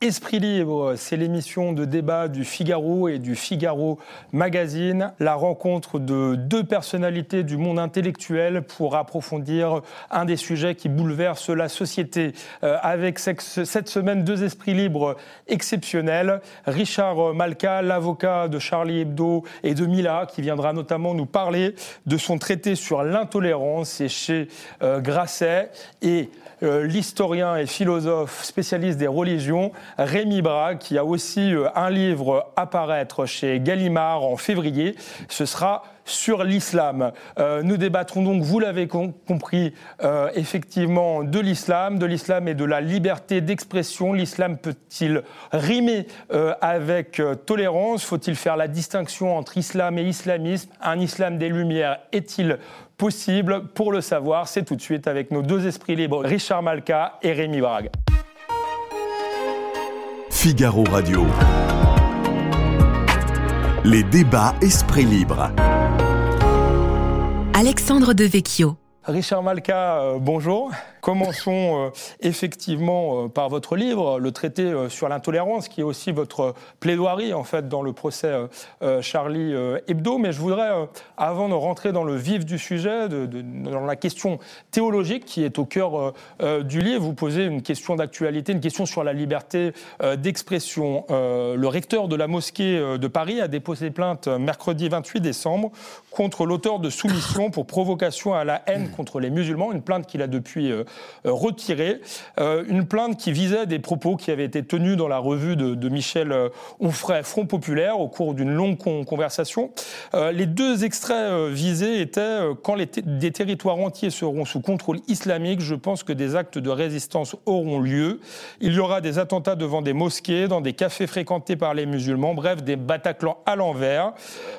Esprit libre, c'est l'émission de débat du Figaro et du Figaro Magazine, la rencontre de deux personnalités du monde intellectuel pour approfondir un des sujets qui bouleversent la société. Euh, avec cette semaine deux esprits libres exceptionnels, Richard Malka, l'avocat de Charlie Hebdo et de Mila, qui viendra notamment nous parler de son traité sur l'intolérance, chez euh, Grasset, et euh, l'historien et philosophe spécialiste des religions, Rémi Braque, qui a aussi euh, un livre à paraître chez Gallimard en février. Ce sera sur l'islam. Euh, nous débattrons donc, vous l'avez compris, effectivement, de l'islam, de l'islam et de la liberté d'expression. L'islam peut-il rimer avec tolérance? Faut-il faire la distinction entre islam et islamisme? Un islam des Lumières est-il possible. Pour le savoir, c'est tout de suite avec nos deux esprits libres, Richard Malka et Rémi Brague. Figaro Radio. Les débats esprits libres. Alexandre Devecchio. Richard Malka, euh, bonjour. Commençons euh, effectivement euh, par votre livre, le traité sur l'intolérance, qui est aussi votre plaidoirie en fait dans le procès Charlie Hebdo. Mais je voudrais, avant de rentrer dans le vif du sujet, dans la question théologique qui est au cœur du livre, vous poser une question d'actualité, une question sur la liberté d'expression. le recteur de la mosquée de Paris a déposé plainte mercredi 28 décembre contre l'auteur de soumission pour provocation à la haine contre les musulmans, une plainte qu'il a depuis euh, euh, retirée, euh, une plainte qui visait des propos qui avaient été tenus dans la revue de, Michel Onfray, Front Populaire, au cours d'une longue conversation. les deux extraits visés étaient quand les des territoires entiers seront sous contrôle islamique, je pense que des actes de résistance auront lieu. Il y aura des attentats devant des mosquées, dans des cafés fréquentés par les musulmans, bref, des Bataclans à l'envers.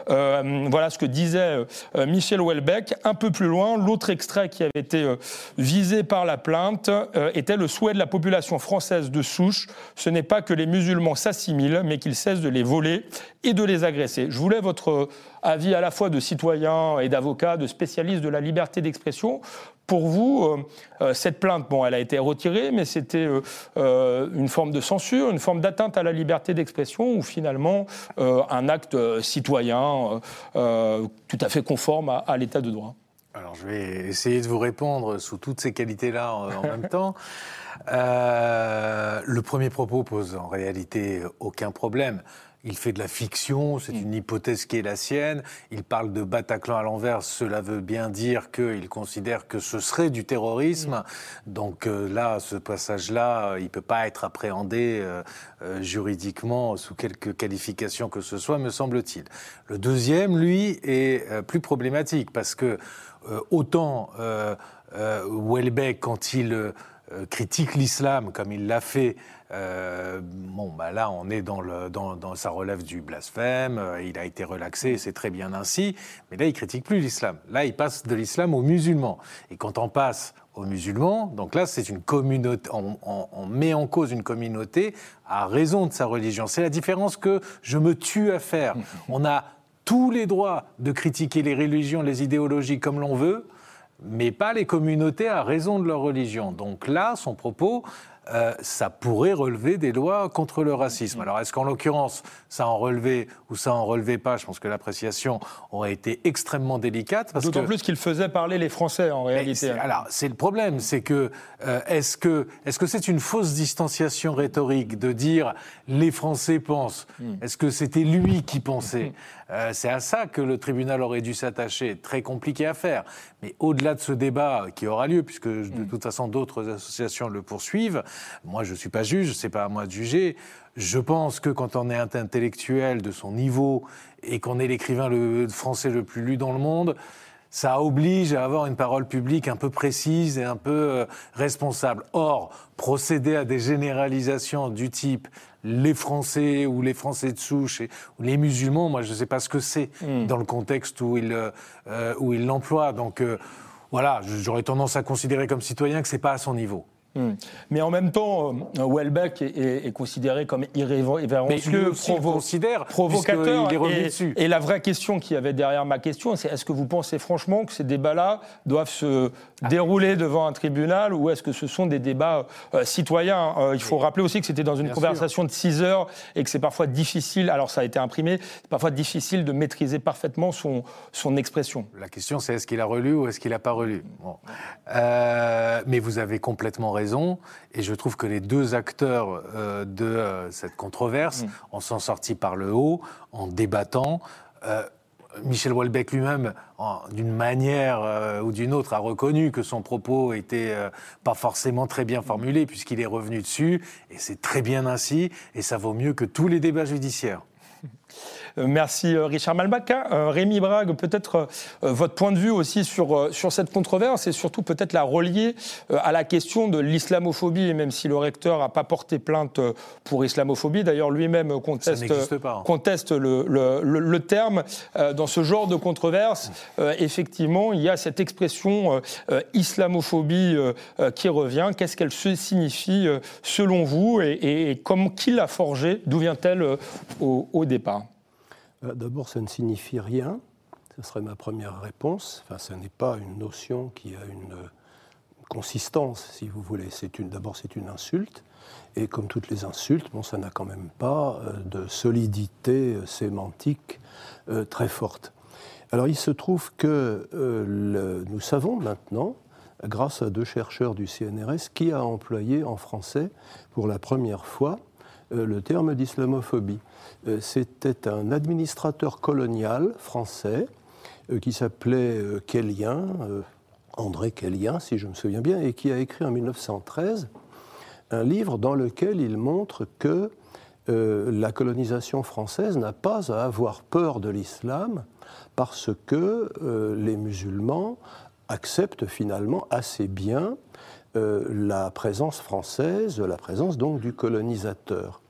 voilà ce que disait Michel Houellebecq. Un peu plus loin, l'autre extrait qui avait été euh, visé par la plainte euh, était le souhait de la population française de souche. Ce n'est pas que les musulmans s'assimilent, mais qu'ils cessent de les voler et de les agresser. Je voulais votre avis à la fois de citoyen et d'avocat, de spécialiste de la liberté d'expression. Pour vous, euh, cette plainte, bon, elle a été retirée, mais c'était une forme de censure, une forme d'atteinte à la liberté d'expression, ou finalement un acte citoyen tout à fait conforme à l'état de droit? Alors je vais essayer de vous répondre sous toutes ces qualités-là en, même temps. Euh, le premier propos pose en réalité aucun problème. Il fait de la fiction, c'est une hypothèse qui est la sienne. Il parle de Bataclan à l'envers, cela veut bien dire qu'il considère que ce serait du terrorisme. Donc euh, là, ce passage-là, il ne peut pas être appréhendé euh, juridiquement sous quelque qualification que ce soit, me semble-t-il. Le deuxième, lui, est plus problématique parce que euh, autant euh, euh, Welbeck, quand il critique l'islam, comme il l'a fait, bon, bah là, on est dans, ça relève du blasphème, il a été relaxé, c'est très bien ainsi, mais là, il critique plus l'islam. Là, il passe de l'islam aux musulmans. Et quand on passe aux musulmans, donc là, c'est une communauté, on, on, met en cause une communauté à raison de sa religion. C'est la différence que je me tue à faire. On a tous les droits de critiquer les religions, les idéologies comme l'on veut, mais pas les communautés à raison de leur religion. Donc là, son propos, euh, ça pourrait relever des lois contre le racisme. Alors est-ce qu'en l'occurrence, ça en relevait ou ça en relevait pas? Je pense que l'appréciation aurait été extrêmement délicate. D'autant plus qu'il faisait parler les Français en réalité. Alors c'est le problème, c'est que euh, est-ce que est-ce que c'est une fausse distanciation rhétorique de dire les Français pensent? Hmm. Est-ce que c'était lui qui pensait? Euh, C'est à ça que le tribunal aurait dû s'attacher. Très compliqué à faire. Mais au-delà de ce débat qui aura lieu, puisque de hmm. toute façon d'autres associations le poursuivent, moi, je ne suis pas juge, c'est pas à moi de juger. Je pense que quand on est un intellectuel de son niveau et qu'on est l'écrivain français le plus lu dans le monde, ça oblige à avoir une parole publique un peu précise et un peu euh, responsable. Or, procéder à des généralisations du type les Français ou les Français de souche ou les musulmans, moi je ne sais pas ce que c'est hmm. dans le contexte où il, euh, où il l'emploie. Donc euh, voilà, j'aurais tendance à considérer comme citoyen que ce n'est pas à son niveau. Hmm. Mais en même temps, euh, Welbeck est, considéré comme irrévérencieux, provo considère, provocateur. Il est revenu et, dessus. et la vraie question qui avait derrière ma question, c'est est-ce que vous pensez franchement que ces débats-là doivent se dérouler devant un tribunal ou est-ce que ce sont des débats euh, citoyens euh, Il faut rappeler aussi que c'était dans une conversation de 6 heures et que c'est parfois difficile, alors ça a été imprimé, c'est parfois difficile de maîtriser parfaitement son, son expression. La question c'est est-ce qu'il a relu ou est-ce qu'il n'a pas relu? Mais vous avez complètement raison raison. Et je trouve que les deux acteurs euh, de euh, cette controverse mm. en sont sortis par le haut en débattant. Euh, Michel Houellebecq lui-même, d'une manière ou d'une autre, a reconnu que son propos était pas forcément très bien formulé, puisqu'il est revenu dessus, et c'est très bien ainsi, et ça vaut mieux que tous les débats judiciaires. Euh, merci euh, Richard Malbach. Euh, Rémi Brague, peut-être votre point de vue aussi sur, sur cette controverse et surtout peut-être la relier à la question de l'islamophobie, même si le recteur n'a pas porté plainte pour islamophobie, d'ailleurs lui-même conteste, hein. conteste le, le, le, terme. Dans ce genre de controverse, effectivement, il y a cette expression islamophobie qui revient. Qu'est-ce qu'elle signifie selon vous et, et comme qui l'a forgée? D'où vient-elle au, au départ? D'abord, ça ne signifie rien. Ce serait ma première réponse. Enfin, ce n'est pas une notion qui a une consistance, si vous voulez. D'abord, c'est une insulte. Et comme toutes les insultes, bon, ça n'a quand même pas euh, de solidité euh, sémantique très forte. Alors, il se trouve que nous savons maintenant, grâce à deux chercheurs du CNRS, qui a employé en français pour la première fois le terme d'islamophobie. Euh, c'était un administrateur colonial français euh, qui s'appelait Kellien, euh, André Kellien, si je me souviens bien, et qui a écrit en 1913 un livre dans lequel il montre que la colonisation française n'a pas à avoir peur de l'islam parce que les musulmans acceptent finalement assez bien la présence française, la présence donc du colonisateur.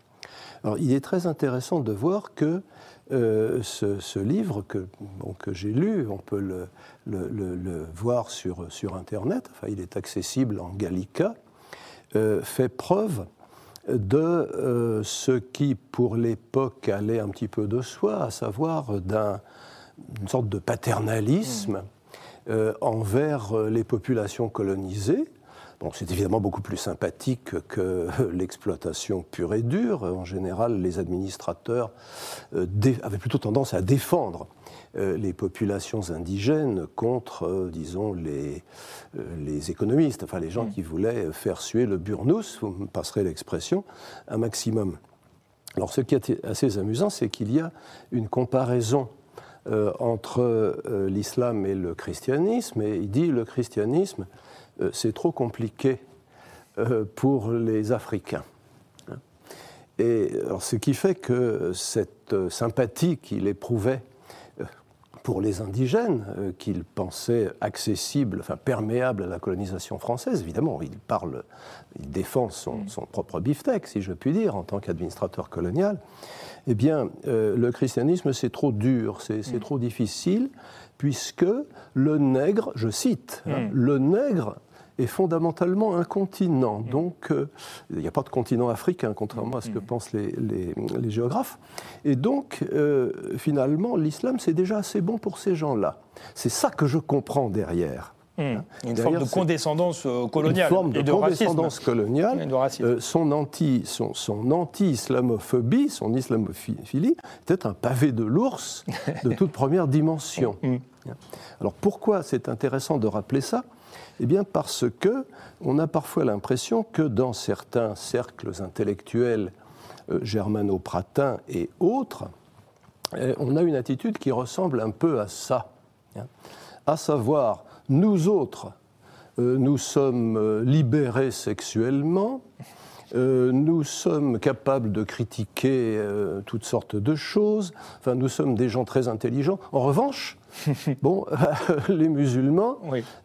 Alors, il est très intéressant de voir que euh, ce, livre que, que j'ai lu, on peut le, le, voir sur, sur, Internet, enfin, il est accessible en gallica, euh, fait preuve de euh, ce qui, pour l'époque, allait un petit peu de soi, à savoir d'une sorte de paternalisme mmh. envers les populations colonisées, Bon, c'est évidemment beaucoup plus sympathique que l'exploitation pure et dure. En général, les administrateurs euh, avaient plutôt tendance à défendre euh, les populations indigènes contre, euh, disons, les, les économistes, enfin les gens mm. qui voulaient faire suer le burnous, vous me passerez l'expression, un maximum. Alors ce qui est assez amusant, c'est qu'il y a une comparaison entre l'islam et le christianisme, et il dit le christianisme c'est trop compliqué euh, pour les Africains. Et ce qui fait que cette sympathie qu'il éprouvait euh, pour les indigènes, qu'il pensait accessible, enfin perméable à la colonisation française, évidemment, il parle, il défend son, mm. son propre beefsteak, si je puis dire, en tant qu'administrateur colonial, eh bien, le christianisme, c'est trop dur, c'est mm. trop difficile, puisque le nègre, je cite, hein, mm. le nègre est fondamentalement un continent. Mm. Donc, euh, il n'y a pas de continent africain, contrairement à ce que mm. pensent les, les, géographes. Et donc, euh, finalement, l'islam, c'est déjà assez bon pour ces gens-là. C'est ça que je comprends derrière. Mm. Hein. Une forme de condescendance euh, coloniale. Une forme de, condescendance coloniale. son anti, son, son anti-islamophobie, son islamophilie, était un pavé de l'ours de toute première dimension. Alors pourquoi c'est intéressant de rappeler ça? Eh bien parce que on a parfois l'impression que dans certains cercles intellectuels euh, germano-pratins et autres, euh, on a une attitude qui ressemble un peu à ça, hein. à savoir nous autres, euh, nous sommes libérés sexuellement, nous sommes capables de critiquer toutes sortes de choses, enfin nous sommes des gens très intelligents. En revanche, bon, les musulmans,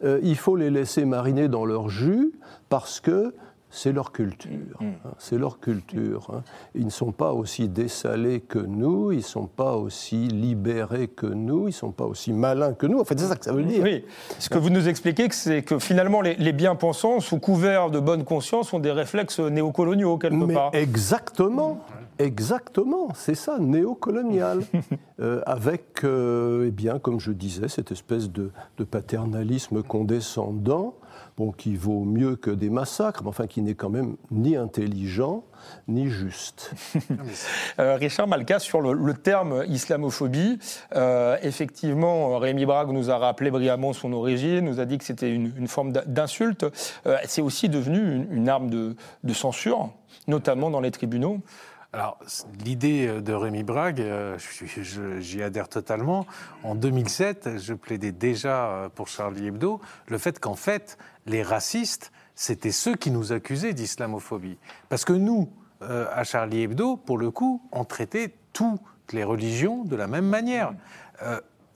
euh, il faut les laisser mariner dans leur jus parce que c'est leur culture. Hein, c'est leur culture. Hein. Ils ne sont pas aussi dessalés que nous, ils ne sont pas aussi libérés que nous, ils ne sont pas aussi malins que nous. En fait, c'est ça que ça veut dire. Oui. Ce que vous nous expliquez, c'est que finalement, les, bien-pensants, sous couvert de bonne conscience, ont des réflexes néocoloniaux, quelque Mais part. Exactement. Exactement, c'est ça, néocolonial, euh, avec, euh, eh bien, comme je disais, cette espèce de, paternalisme condescendant, bon, qui vaut mieux que des massacres, mais enfin qui n'est quand même ni intelligent ni juste. Euh, Richard Malka, sur le, terme islamophobie, effectivement, Rémi Brague nous a rappelé brillamment son origine, nous a dit que c'était une, forme d'insulte. c'est aussi devenu une, arme de censure, notamment dans les tribunaux. Alors, l'idée euh, de Rémi Brague, euh, j'y adhère totalement. En 2007, je plaidais déjà euh, pour Charlie Hebdo le fait qu'en fait, les racistes, c'était ceux qui nous accusaient d'islamophobie. Parce que nous, à Charlie Hebdo, pour le coup, on traitait toutes les religions de la même manière.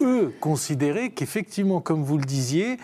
eux considéraient qu'effectivement, comme vous le disiez,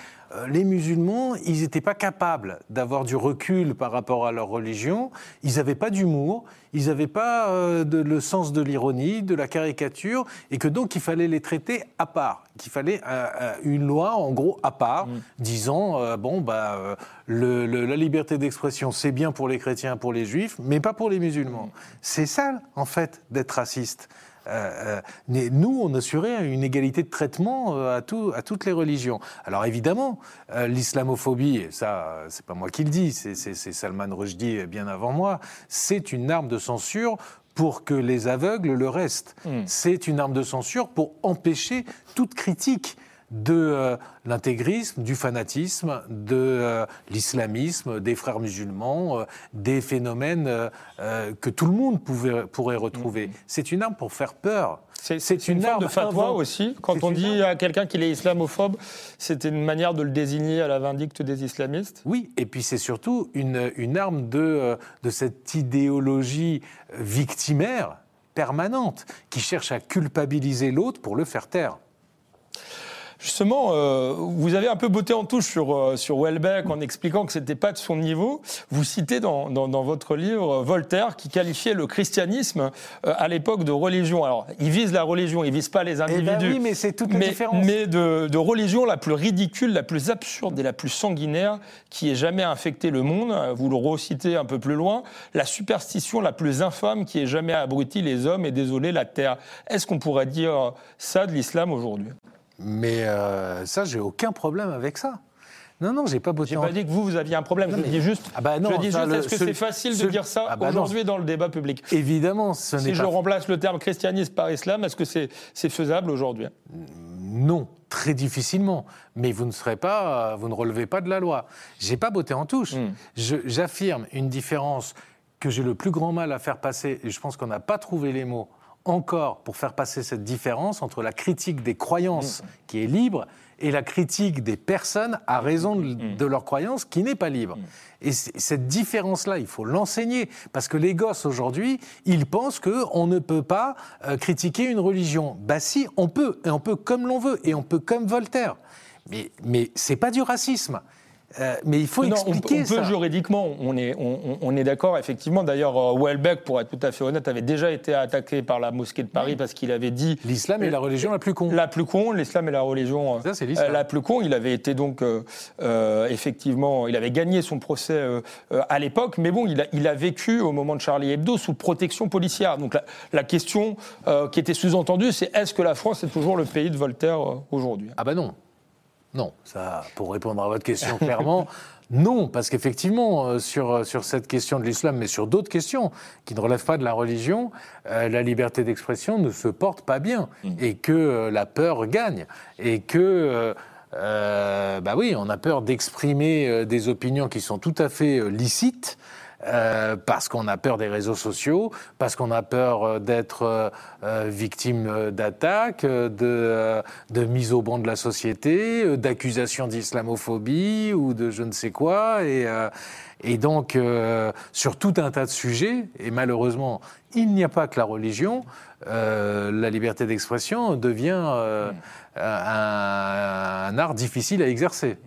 les musulmans, ils n'étaient pas capables d'avoir du recul par rapport à leur religion, ils n'avaient pas d'humour, ils n'avaient pas euh, le sens de l'ironie, de la caricature, et que donc il fallait les traiter à part, qu'il fallait euh, une loi en gros à part, mm. disant, bon, bah, la liberté d'expression, c'est bien pour les chrétiens, pour les juifs, mais pas pour les musulmans. C'est ça, en fait, d'être raciste. Euh, euh, nous, on assurait une égalité de traitement euh, à, à toutes les religions. Alors évidemment, l'islamophobie, et ça, c'est pas moi qui le dis, c'est Salman Rushdie bien avant moi, c'est une arme de censure pour que les aveugles le restent. Hmm. C'est une arme de censure pour empêcher toute critique de euh, l'intégrisme, du fanatisme, de euh, l'islamisme, des frères musulmans, euh, des phénomènes que tout le monde pouvait, pourrait retrouver. Mm-hmm. C'est une arme pour faire peur. C'est une, arme de fatwa aussi. Quand on dit à quelqu'un qu'il est islamophobe, c'est une manière de le désigner à la vindicte des islamistes Oui, et puis c'est surtout une, une, arme de, de cette idéologie victimaire permanente qui cherche à culpabiliser l'autre pour le faire taire. Justement, euh, vous avez un peu botté en touche sur, euh, sur Welbeck en expliquant que ce n'était pas de son niveau. Vous citez dans, dans, votre livre Voltaire qui qualifiait le christianisme euh, à l'époque de religion. Alors, il vise la religion, il vise pas les eh ben individus. oui, mais c'est toute la différence. Mais de, de, religion la plus ridicule, la plus absurde et la plus sanguinaire qui ait jamais infecté le monde. Vous le recitez un peu plus loin. La superstition la plus infâme qui ait jamais abruti les hommes et désolé la terre. Est-ce qu'on pourrait dire ça de l'islam aujourd'hui? Mais euh, ça, j'ai aucun problème avec ça. Non, non, j'ai pas beau J'ai pas dit que vous, vous aviez un problème. je dis juste, ah bah non, je dis juste est-ce que c'est facile de dire ça ah bah aujourd'hui dans le débat public? Évidemment, ce n'est Si je remplace le terme christianisme par islam, est-ce que c'est faisable aujourd'hui? Non, très difficilement. Mais vous ne serez pas, vous ne relevez pas de la loi. J'ai pas botté en touche. Hmm. J'affirme une différence que j'ai le plus grand mal à faire passer, et je pense qu'on n'a pas trouvé les mots encore pour faire passer cette différence entre la critique des croyances mm. qui est libre et la critique des personnes à raison de, mm. leurs croyances qui n'est pas libre. Mm. Et cette différence-là, il faut l'enseigner parce que les gosses aujourd'hui, ils pensent qu'on ne peut pas euh, critiquer une religion. Bah si, on peut, et on peut comme l'on veut, et on peut comme Voltaire. Mais, mais c'est pas du racisme. Euh, mais il faut expliquer on, on peut, juridiquement, on est, on, est d'accord, effectivement. D'ailleurs, euh, Welbeck, pour être tout à fait honnête, avait déjà été attaqué par la mosquée de Paris parce qu'il avait dit. L'islam est la religion la plus con. La plus con, l'islam est la religion euh, la plus con. Il avait été donc, effectivement, il avait gagné son procès à l'époque, mais bon, il a, il a, vécu au moment de Charlie Hebdo sous protection policière. Donc la, la question qui était sous-entendue, c'est est-ce que la France est toujours le pays de Voltaire aujourd'hui? Ah ben non. Non, ça, pour répondre à votre question clairement, non, parce qu'effectivement, euh, sur, euh, sur cette question de l'islam, mais sur d'autres questions qui ne relèvent pas de la religion, euh, la liberté d'expression ne se porte pas bien mm. et que la peur gagne et que. bah oui, on a peur d'exprimer des opinions qui sont tout à fait licites, euh, parce qu'on a peur des réseaux sociaux, parce qu'on a peur euh, d'être euh, victime d'attaques, de, mise au banc de la société, d'accusations d'islamophobie ou de je ne sais quoi. Et donc, sur tout un tas de sujets, et malheureusement, il n'y a pas que la religion, la liberté d'expression devient un, art difficile à exercer.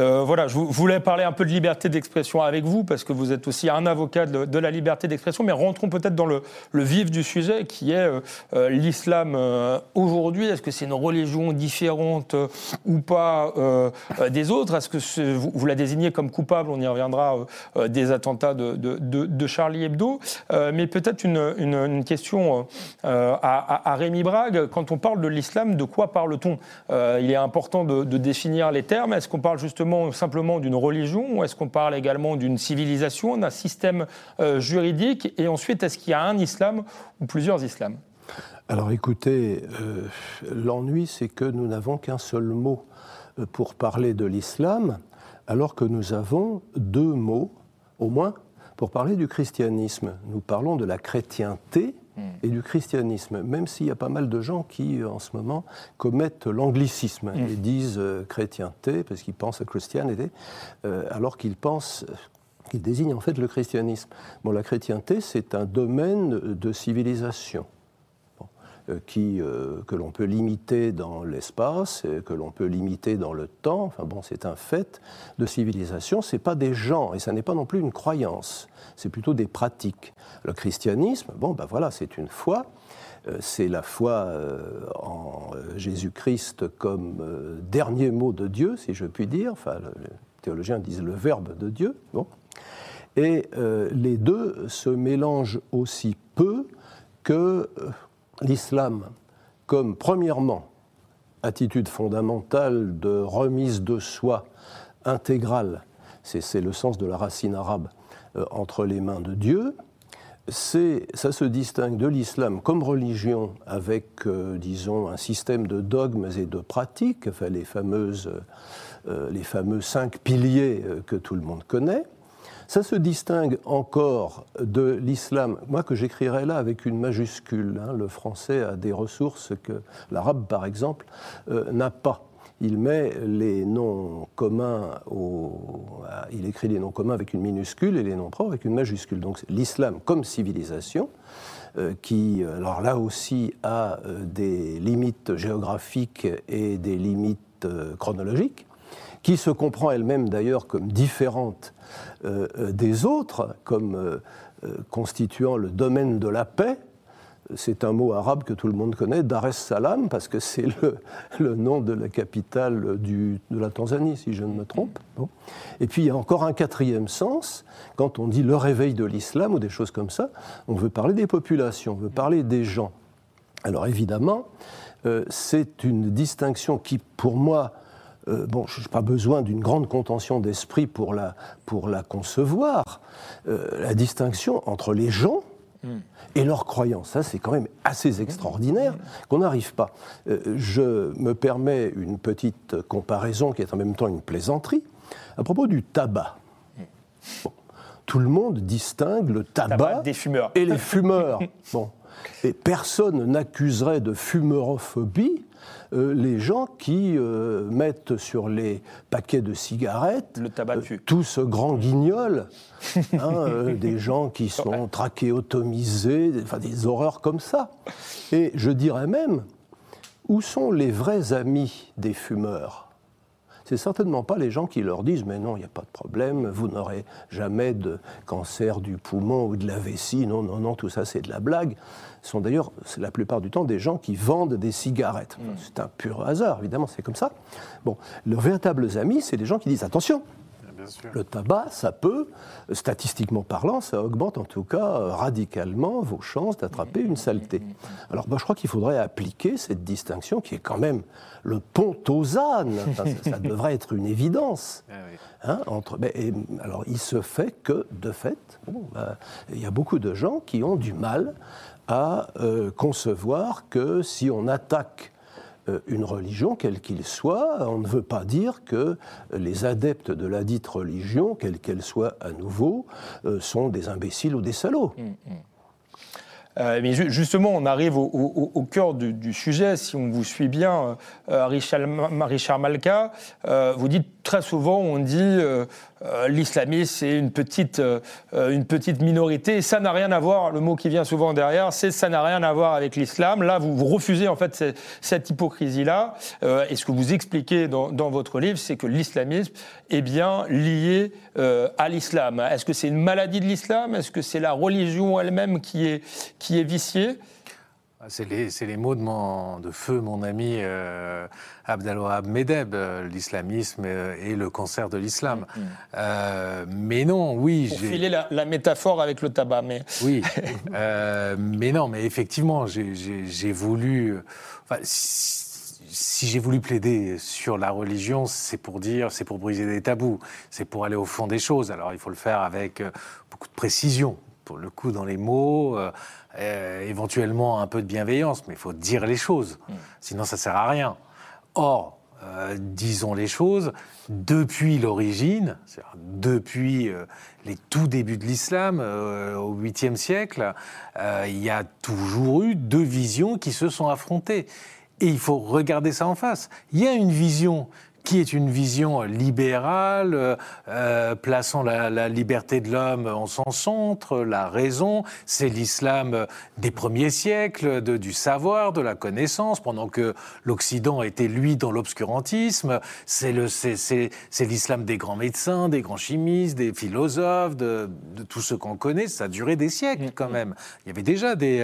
Euh, voilà, je voulais parler un peu de liberté d'expression avec vous, parce que vous êtes aussi un avocat de, la liberté d'expression, mais rentrons peut-être dans le, vif du sujet, qui est euh, euh, l'islam aujourd'hui. Est-ce que c'est une religion différente ou pas des autres? Est-ce que vous, la désignez comme coupable? On y reviendra des attentats de, Charlie Hebdo. mais peut-être une, question à, Rémi Brague. Quand on parle de l'islam, de quoi parle-t-on Il est important de, définir les termes. Est-ce qu'on parle justement simplement d'une religion ou est-ce qu'on parle également d'une civilisation, d'un système euh, juridique? Et ensuite, est-ce qu'il y a un islam ou plusieurs islams? Alors écoutez, euh, l'ennui, c'est que nous n'avons qu'un seul mot euh, pour parler de l'islam, alors que nous avons deux mots, au moins, pour parler du christianisme. Nous parlons de la chrétienté et du christianisme, même s'il y a pas mal de gens qui, en ce moment, commettent l'anglicisme mm. et disent euh, chrétienté, parce qu'ils pensent à christianité, euh, alors qu'ils pensent qu'ils désignent en fait le christianisme. Bon, la chrétienté, c'est un domaine de civilisation. Euh, euh, que l'on peut limiter dans l'espace, que l'on peut limiter dans le temps. Enfin bon, c'est un fait de civilisation. C'est pas des gens et ça n'est pas non plus une croyance. C'est plutôt des pratiques. Le christianisme, bon, ben voilà, c'est une foi. Euh, c'est la foi en Jésus-Christ comme dernier mot de Dieu, si je puis dire. Enfin, les théologiens disent le Verbe de Dieu. Bon. Et les deux se mélangent aussi peu que l'islam comme, premièrement, attitude fondamentale de remise de soi intégrale, c'est le sens de la racine arabe, euh, entre les mains de Dieu, ça se distingue de l'islam comme religion avec, euh, disons, un système de dogmes et de pratiques, enfin, les, euh, les fameux cinq piliers que tout le monde connaît, ça se distingue encore de l'islam, moi que j'écrirais là avec une majuscule. Hein. le français a des ressources que l'arabe, par exemple, euh, n'a pas. Il met les noms communs, au, il écrit les noms communs avec une minuscule et les noms propres avec une majuscule. Donc l'islam comme civilisation, euh, qui, alors là aussi, a euh, des limites géographiques et des limites chronologiques, qui se comprend elle-même d'ailleurs comme différente euh, euh, des autres, comme euh, constituant le domaine de la paix. C'est un mot arabe que tout le monde connaît, Dar es Salaam, parce que c'est le, nom de la capitale de la Tanzanie, si je ne me trompe. Et puis il y a encore un quatrième sens, quand on dit le réveil de l'islam ou des choses comme ça, on veut parler des populations, on veut parler des gens. Alors évidemment, c'est une distinction qui, pour moi, euh, bon, je n'ai pas besoin d'une grande contention d'esprit pour la, pour la concevoir. Euh, la distinction entre les gens hmm. et leurs croyances, ça c'est quand même assez extraordinaire qu'on n'arrive pas. Euh, je me permets une petite comparaison qui est en même temps une plaisanterie à propos du tabac. Hmm. tout le monde distingue le tabac, des fumeurs. et les fumeurs. bon. Et personne n'accuserait de fumerophobie euh, les gens qui euh, mettent sur les paquets de cigarettes le tabac euh, tout ce grand guignol, hein, des gens qui sont trachéotomisés, enfin des horreurs comme ça. Et je dirais même, où sont les vrais amis des fumeurs? C'est certainement pas les gens qui leur disent mais non, il n'y a pas de problème, vous n'aurez jamais de cancer du poumon ou de la vessie, non, non, non, tout ça c'est de la blague. Ce sont d'ailleurs la plupart du temps des gens qui vendent des cigarettes. Mm. C'est un pur hasard, évidemment, c'est comme ça. Bon, leurs véritables amis, c'est des gens qui disent attention, le tabac, ça peut, statistiquement parlant, ça augmente en tout cas radicalement vos chances d'attraper une saleté. Alors bah, je crois qu'il faudrait appliquer cette distinction qui est quand même le pont aux ânes. ça, devrait être une évidence. Ah hein, entre, alors il se fait que, de fait, bah, il y a beaucoup de gens qui ont du mal à euh, concevoir que si on attaque euh, une religion, quelle qu'il soit. On ne veut pas dire que les adeptes de la dite religion, quelle qu'elle soit à nouveau, euh, sont des imbéciles ou des salauds. Mm, mm. Euh, mais justement, on arrive au, cœur du, sujet. Si on vous suit bien, euh, Richard, vous dites très souvent, on dit l'islamisme c'est une petite, une petite minorité. Ça n'a rien à voir. Le mot qui vient souvent derrière, c'est ça n'a rien à voir avec l'islam. Là, vous, refusez en fait cette, hypocrisie-là. et ce que vous expliquez dans, votre livre, c'est que l'islamisme est bien lié à l'islam. Est-ce que c'est une maladie de l'islam? Est-ce que c'est la religion elle-même qui est, qui est viciée? C'est les, les, mots de, mon, de feu mon ami euh, Abdelwahab Medeb, euh, l'islamisme euh, et le cancer de l'islam. Mm, mm. Euh, mais non, oui. Pour filer la, la, métaphore avec le tabac, mais. Oui, mais non, mais effectivement, j'ai voulu. Enfin, si j'ai voulu plaider sur la religion, c'est pour dire, c'est pour briser des tabous, c'est pour aller au fond des choses. Alors il faut le faire avec beaucoup de précision, pour le coup dans les mots, euh, euh, éventuellement un peu de bienveillance, mais il faut dire les choses, mm. sinon ça sert à rien. Or, disons les choses, depuis l'origine, depuis les tout débuts de l'islam, au 8e siècle, il y a toujours eu deux visions qui se sont affrontées. Et il faut regarder ça en face. Il y a une vision qui est une vision libérale, euh, euh, plaçant la, liberté de l'homme en son centre, la raison. C'est l'islam des premiers siècles, de, du savoir, de la connaissance, pendant que l'Occident était, lui, dans l'obscurantisme. C'est l'islam des grands médecins, des grands chimistes, des philosophes, de, de tout ce qu'on connaît. Ça a duré des siècles, quand même. Il y avait déjà des,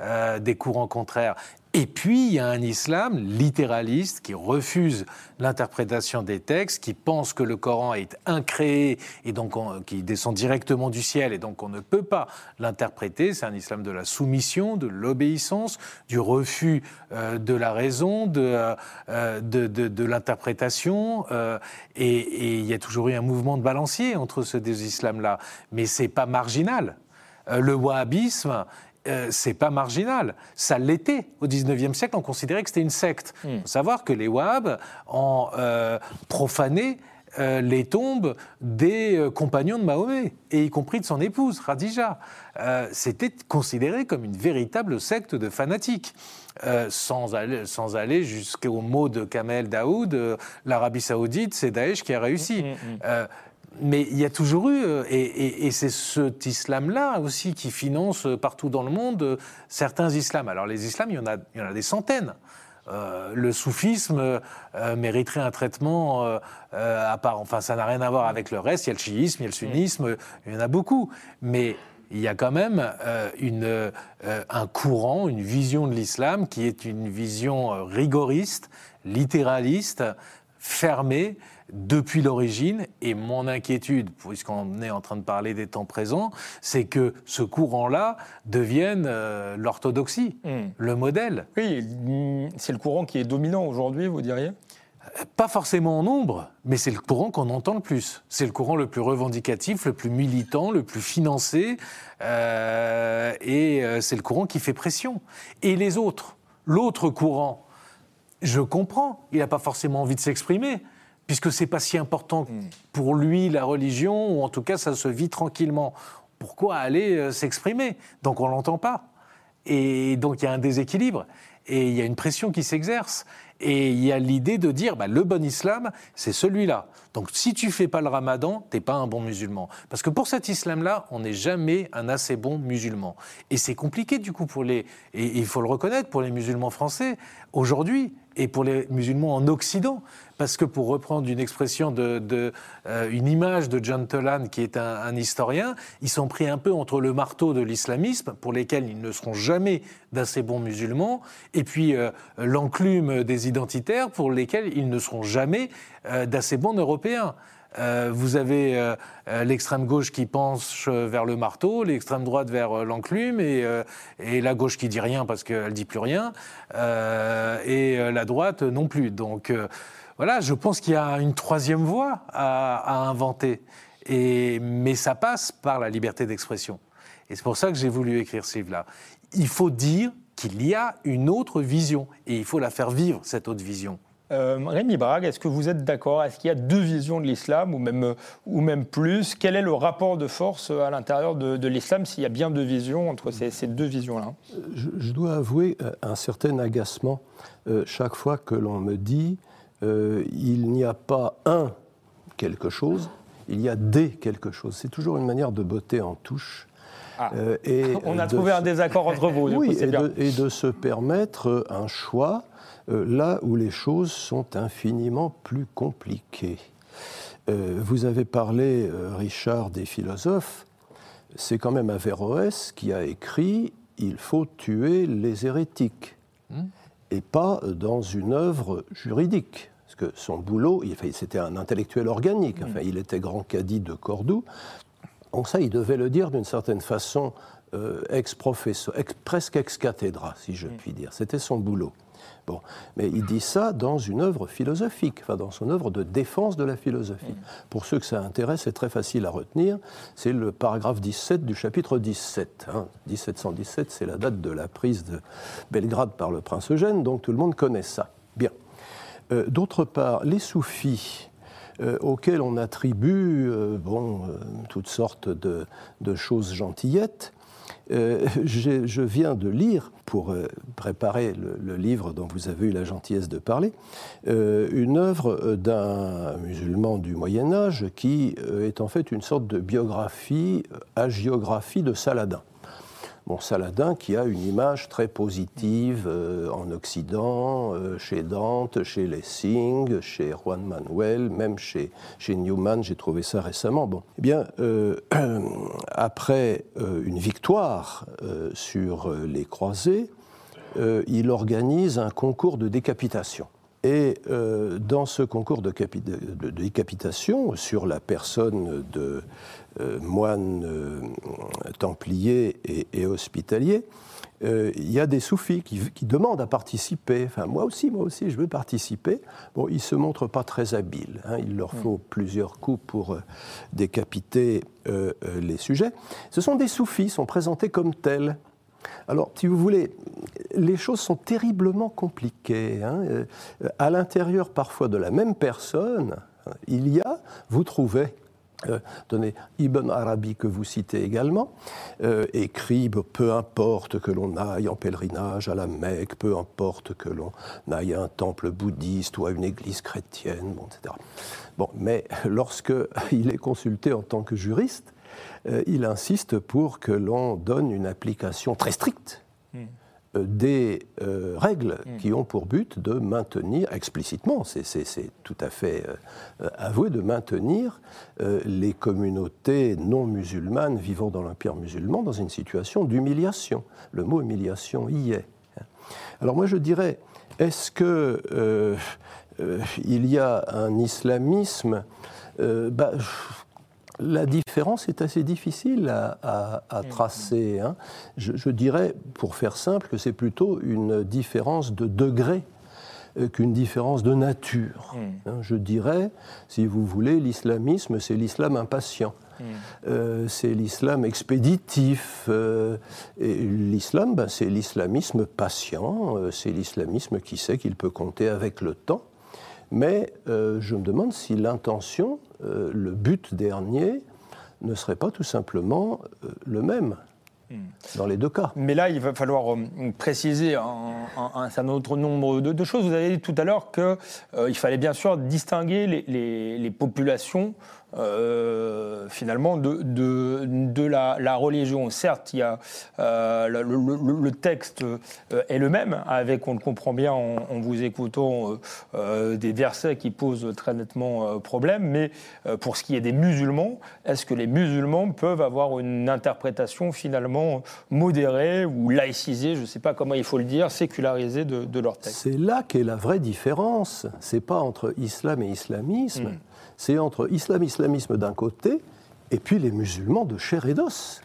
euh, des courants contraires. Et puis, il y a un islam littéraliste qui refuse l'interprétation des textes, qui pense que le Coran est incréé et donc qui descend directement du ciel et donc on ne peut pas l'interpréter. C'est un islam de la soumission, de l'obéissance, du refus euh, de la raison, de, euh, l'interprétation. Euh, et, et, il y a toujours eu un mouvement de balancier entre ces deux islams-là. Mais c'est pas marginal. le wahhabisme euh, c'est pas marginal. Ça l'était au XIXe siècle. On considérait que c'était une secte. Il hmm. faut savoir que les Wahhabs ont euh, profané euh, les tombes des compagnons de Mahomet, et y compris de son épouse, Khadija. C'était considéré comme une véritable secte de fanatiques. sans aller, sans aller jusqu'au mot de Kamel Daoud, l'Arabie Saoudite, c'est Daesh qui a réussi. Hmm, hmm, mais il y a toujours eu, euh, et, c'est cet islam-là aussi qui finance euh, partout dans le monde euh, certains islams. Alors les islams, il y en a, il y en a des centaines. le soufisme mériterait un traitement à part. Enfin, ça n'a rien à voir avec le reste. Il y a le chiisme, il y a le sunnisme, il y en a beaucoup. Mais il y a quand même une, un courant, une vision de l'islam qui est une vision rigoriste, littéraliste, fermée, depuis l'origine. Et mon inquiétude, puisqu'on est en train de parler des temps présents, c'est que ce courant-là devienne euh, l'orthodoxie, hmm. le modèle. Oui, c'est le courant qui est dominant aujourd'hui, vous diriez? Pas forcément en nombre, mais c'est le courant qu'on entend le plus. C'est le courant le plus revendicatif, le plus militant, le plus financé, euh, et euh, c'est le courant qui fait pression. Et les autres, l'autre courant, je comprends, il n'a pas forcément envie de s'exprimer, puisque c'est pas si important hmm. pour lui la religion, ou en tout cas ça se vit tranquillement. Pourquoi aller euh, s'exprimer? Donc on l'entend pas. Et donc il y a un déséquilibre, et il y a une pression qui s'exerce. Et il y a l'idée de dire, bah, le bon islam, c'est celui-là. Donc si tu fais pas le ramadan, t'es pas un bon musulman. Parce que pour cet islam-là, on n'est jamais un assez bon musulman. Et c'est compliqué du coup pour les, et il faut le reconnaître, pour les musulmans français, aujourd'hui, et pour les musulmans en Occident. Parce que pour reprendre une expression euh, une image de John Tolan, qui est un, historien, ils sont pris un peu entre le marteau de l'islamisme, pour lesquels ils ne seront jamais d'assez bons musulmans, et puis euh, l'enclume des identitaires, pour lesquels ils ne seront jamais euh, d'assez bons européens. Euh, vous avez euh, euh, l'extrême gauche qui penche vers le marteau, l'extrême droite vers l'enclume, et, la gauche qui dit rien parce qu'elle dit plus rien, et la droite non plus. Donc voilà, je pense qu'il y a une troisième voie à, inventer, et, mais ça passe par la liberté d'expression. Et c'est pour ça que j'ai voulu écrire ce livre-là. Il faut dire qu'il y a une autre vision, et il faut la faire vivre, cette autre vision. Euh, Rémi Brague, est-ce que vous êtes d'accord? Est-ce qu'il y a deux visions de l'islam ou même, ou même plus? Quel est le rapport de force à l'intérieur de, l'islam s'il y a bien deux visions entre ces, deux visions-là? Je, dois avouer un certain agacement chaque fois que l'on me dit il n'y a pas un quelque chose, il y a des quelque chose. C'est toujours une manière de botter en touche. Ah. Euh, et On a trouvé un désaccord entre vous. Oui, et, de, et, de, se permettre un choix euh, là où les choses sont infiniment plus compliquées. Euh, vous avez parlé, Richard, des philosophes. C'est quand même Averroès qui a écrit Il faut tuer les hérétiques, hmm. et pas dans une œuvre juridique que son boulot, c'était un intellectuel organique, enfin, il était grand cadi de Cordoue. Donc ça, il devait le dire d'une certaine façon euh, ex presque ex cathedra, si je puis dire. C'était son boulot. Bon, mais il dit ça dans une œuvre philosophique, enfin dans son œuvre de défense de la philosophie. Pour ceux que ça intéresse, c'est très facile à retenir. C'est le paragraphe 17 du chapitre 17. 1717, c'est la date de la prise de Belgrade par le prince Eugène, donc tout le monde connaît ça. Bien. Euh, d'autre part, les soufis, euh, auxquels on attribue euh, bon, toutes sortes de, choses gentillettes, je viens de lire, pour préparer le, livre dont vous avez eu la gentillesse de parler, une œuvre d'un musulman du Moyen Âge qui est en fait une sorte de biographie, agiographie de Saladin. Saladin qui a une image très positive euh, en Occident, euh, chez Dante, chez Lessing, chez Juan Manuel, même chez, chez Newman, j'ai trouvé ça récemment. Bon, eh bien, euh, après une victoire sur les croisés, il organise un concours de décapitation. Et dans ce concours de, décapitation, sur la personne de moines euh, templiers et, hospitaliers, euh, il y a des soufis qui, demandent à participer. Enfin, moi aussi, moi aussi, je veux participer. Bon, ils se montrent pas très habiles. Hein. Il leur faut plusieurs coups pour décapiter les sujets. Ce sont des soufis, sont présentés comme tels. Alors, si vous voulez, les choses sont terriblement compliquées. Hein. À l'intérieur, parfois, de la même personne, il y a, vous trouvez euh, Ibn Arabi que vous citez également, euh, écrit peu importe que l'on aille en pèlerinage à la Mecque, peu importe que l'on aille à un temple bouddhiste ou à une église chrétienne, etc. Bon, mais lorsque il est consulté en tant que juriste, euh, il insiste pour que l'on donne une application très stricte. Hmm. Euh, des euh, règles mm. qui ont pour but de maintenir, explicitement, c'est tout à fait euh, avoué, de maintenir les communautés non musulmanes vivant dans l'Empire musulman dans une situation d'humiliation. Le mot humiliation y est. Alors moi je dirais, est-ce que il y a un islamisme? Bah, la différence est assez difficile à, mm. tracer. Hein. Je, dirais, pour faire simple, que c'est plutôt une différence de degré euh, qu'une différence de nature. Mm. Hein. Je dirais, si vous voulez, l'islamisme, c'est l'islam impatient. Mm. Euh, c'est l'islam expéditif. Euh, et l'islam, ben, c'est l'islamisme patient, c'est l'islamisme qui sait qu'il peut compter avec le temps. Mais je me demande si l'intention euh, le but dernier ne serait pas tout simplement euh, le même hmm. dans les deux cas. Mais là, il va falloir euh, préciser un, certain autre nombre de, choses. Vous avez dit tout à l'heure qu'il fallait bien sûr distinguer les populations euh, finalement de, de, de la, religion. Certes, il y a, euh, le, texte euh, est le même, avec, on le comprend bien en, vous écoutant, des versets qui posent très nettement problème, mais pour ce qui est des musulmans, est-ce que les musulmans peuvent avoir une interprétation finalement modérée ou laïcisée, je ne sais pas comment il faut le dire, sécularisée de, leur texte? C'est là qu'est la vraie différence. C'est pas entre islam et islamisme. Hmm c'est entre islam-islamisme d'un côté et puis les musulmans de chair et d'os,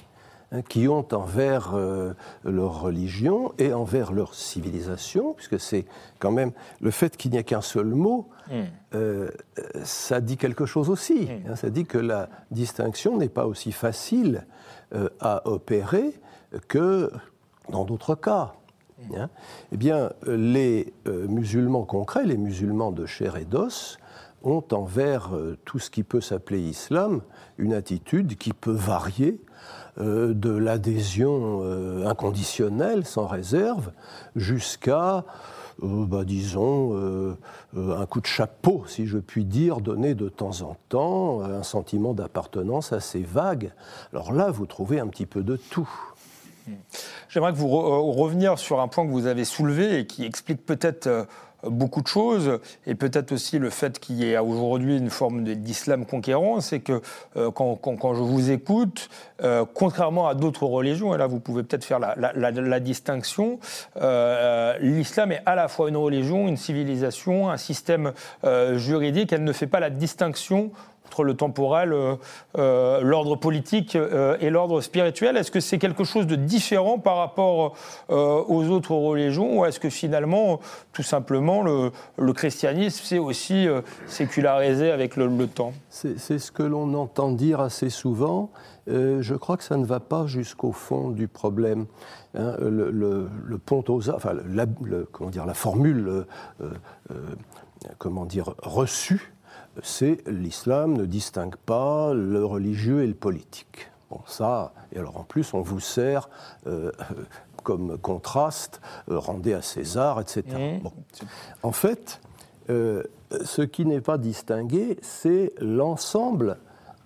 hein, qui ont envers euh, leur religion et envers leur civilisation, puisque c'est quand même le fait qu'il n'y a qu'un seul mot, hmm. euh, ça dit quelque chose aussi. Hmm. Hein, ça dit que la distinction n'est pas aussi facile euh, à opérer que dans d'autres cas. Hein eh bien, les musulmans concrets, les musulmans de chair et d'os, ont envers tout ce qui peut s'appeler islam une attitude qui peut varier de l'adhésion inconditionnelle, sans réserve, jusqu'à euh, bah, disons, euh, euh, un coup de chapeau, si je puis dire, donné de temps en temps, un sentiment d'appartenance assez vague. Alors là, vous trouvez un petit peu de tout. J'aimerais que vous revenir sur un point que vous avez soulevé et qui explique peut-être beaucoup de choses, et peut-être aussi le fait qu'il y ait aujourd'hui une forme d'islam conquérant, c'est que euh, quand, quand, je vous écoute, euh, contrairement à d'autres religions, et là vous pouvez peut-être faire la, distinction, euh, l'islam est à la fois une religion, une civilisation, un système juridique, elle ne fait pas la distinction entre le temporel, euh, euh, l'ordre politique euh, et l'ordre spirituel Est-ce que c'est quelque chose de différent par rapport aux autres religions ou est-ce que finalement, tout simplement, le, christianisme s'est aussi sécularisé avec le, temps? C'est ce que l'on entend dire assez souvent. je crois que ça ne va pas jusqu'au fond du problème. Hein. le, pont aux enfin, la, comment dire, la formule, comment dire, reçue c'est l'islam ne distingue pas le religieux et le politique. Bon, ça, et alors en plus, on vous sert euh, comme contraste, euh, rendez à César, etc. Mmh. En fait, euh, ce qui n'est pas distingué, c'est l'ensemble